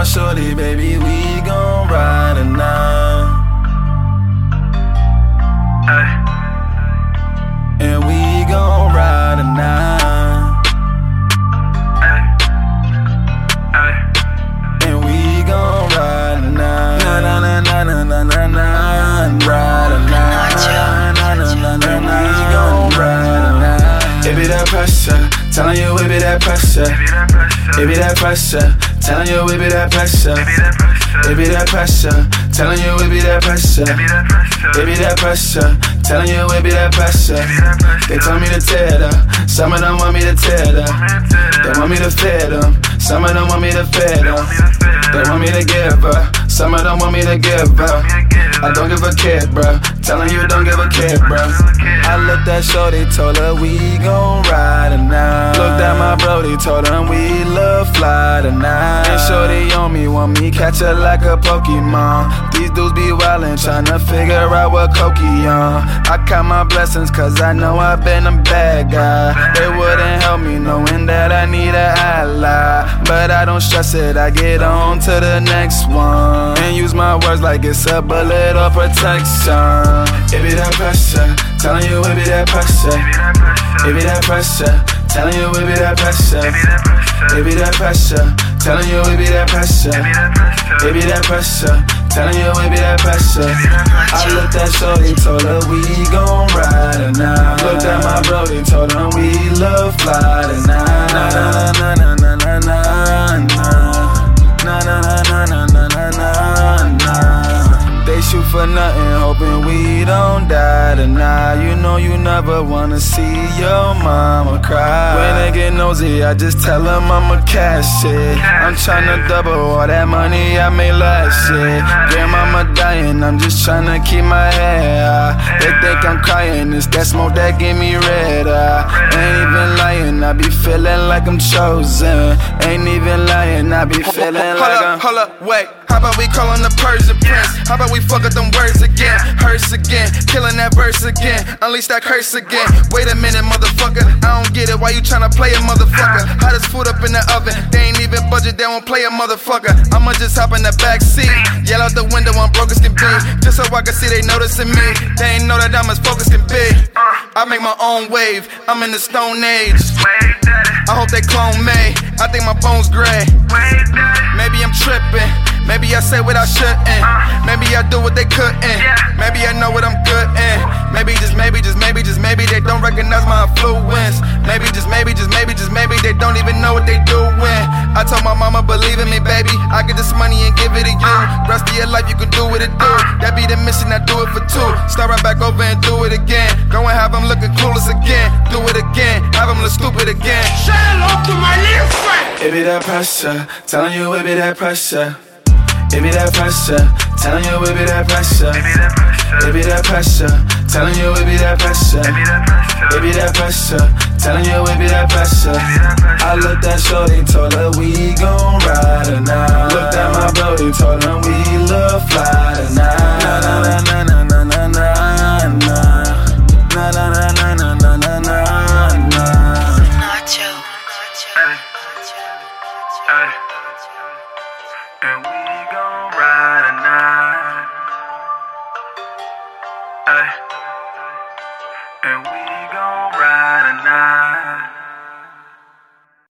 my shorty, baby, we gon' ride tonight. Telling you it be that pressure. It be that pressure, telling you it be that pressure. It be that pressure, telling you it be that pressure. It be that pressure, telling you it be that pressure. They told me to tear up, some of them want me to tear up. They want me to feed them, some of them want me to feed them. They want me to give up, some of them want me to give up. I don't give a care, bro. Telling you don't give a care, bro. I looked at Shorty, told her we gon' ride tonight. Looked at my brody, told him we love fly tonight. And Shorty on me, want me catch her like a Pokemon. These dudes be wildin', tryna figure out what Cokie on. I count my blessings, cause I know I've been a bad guy. They wouldn't help me knowing that I need. But I don't stress it, I get on to the next one. And use my words like it's a bullet or protection. It be that pressure, telling you it be that pressure. It be that pressure, telling you it be that pressure. It be that pressure, telling you it be that pressure. It be that pressure, telling you it be that pressure. I looked at Shorty, told her we gon' ride tonight. Looked at my brody, told him we love fly tonight. Nothing, hoping we don't die tonight. You know you never wanna see your mama cry. When they get nosy, I just tell them I'ma cash it. I'm tryna double all that money I made last year. Grandmama dying, I'm just tryna keep my head high. They think I'm crying, it's that smoke that give me red eye. Ain't even lying, I be feeling like I'm chosen. Ain't even lying, I be feeling like I'm. Hold up, hold up, wait. How about we call on the Persian prince? How about we fuck up them words again? Hearse again, killing that verse again. Unleash that curse again. Wait a minute, motherfucker. I don't get it. Why you tryna play a motherfucker? Hottest food up in the oven. They ain't even budget, they won't play a motherfucker. I'ma just hop in the back seat. Yell out the window, I'm broke as can be. Just so I can see they noticing me. They ain't know that I'm as focused can be. I make my own wave. I'm in the stone age. I hope they clone me. I think my bones gray. Maybe I'm tripping. Maybe I say what I shouldn't. Uh. Maybe I do what they couldn't. Maybe I know what I'm good in. Maybe just maybe just maybe just maybe they don't recognize my influence. Maybe just maybe just maybe just maybe they don't even know what they doing. I told my mama believe in me, baby. I get this money and give it to you. Uh. Rest of your life you can do what it do. Uh. That be the mission. I do it for two. Start right back over and do it again. Go and have them looking clueless again. Do it again. Have them look stupid again. Say hello to my little friend. It be that pressure, telling you it be that pressure. It be that pressure, telling you it be that pressure. It be that pressure, telling you it be that pressure. It be that pressure, telling you it be that pressure. I looked at Shorty, told her we gon' ride tonight. Looked at my brody, told him we look fly tonight. Na na na na na na na na na na na. And we.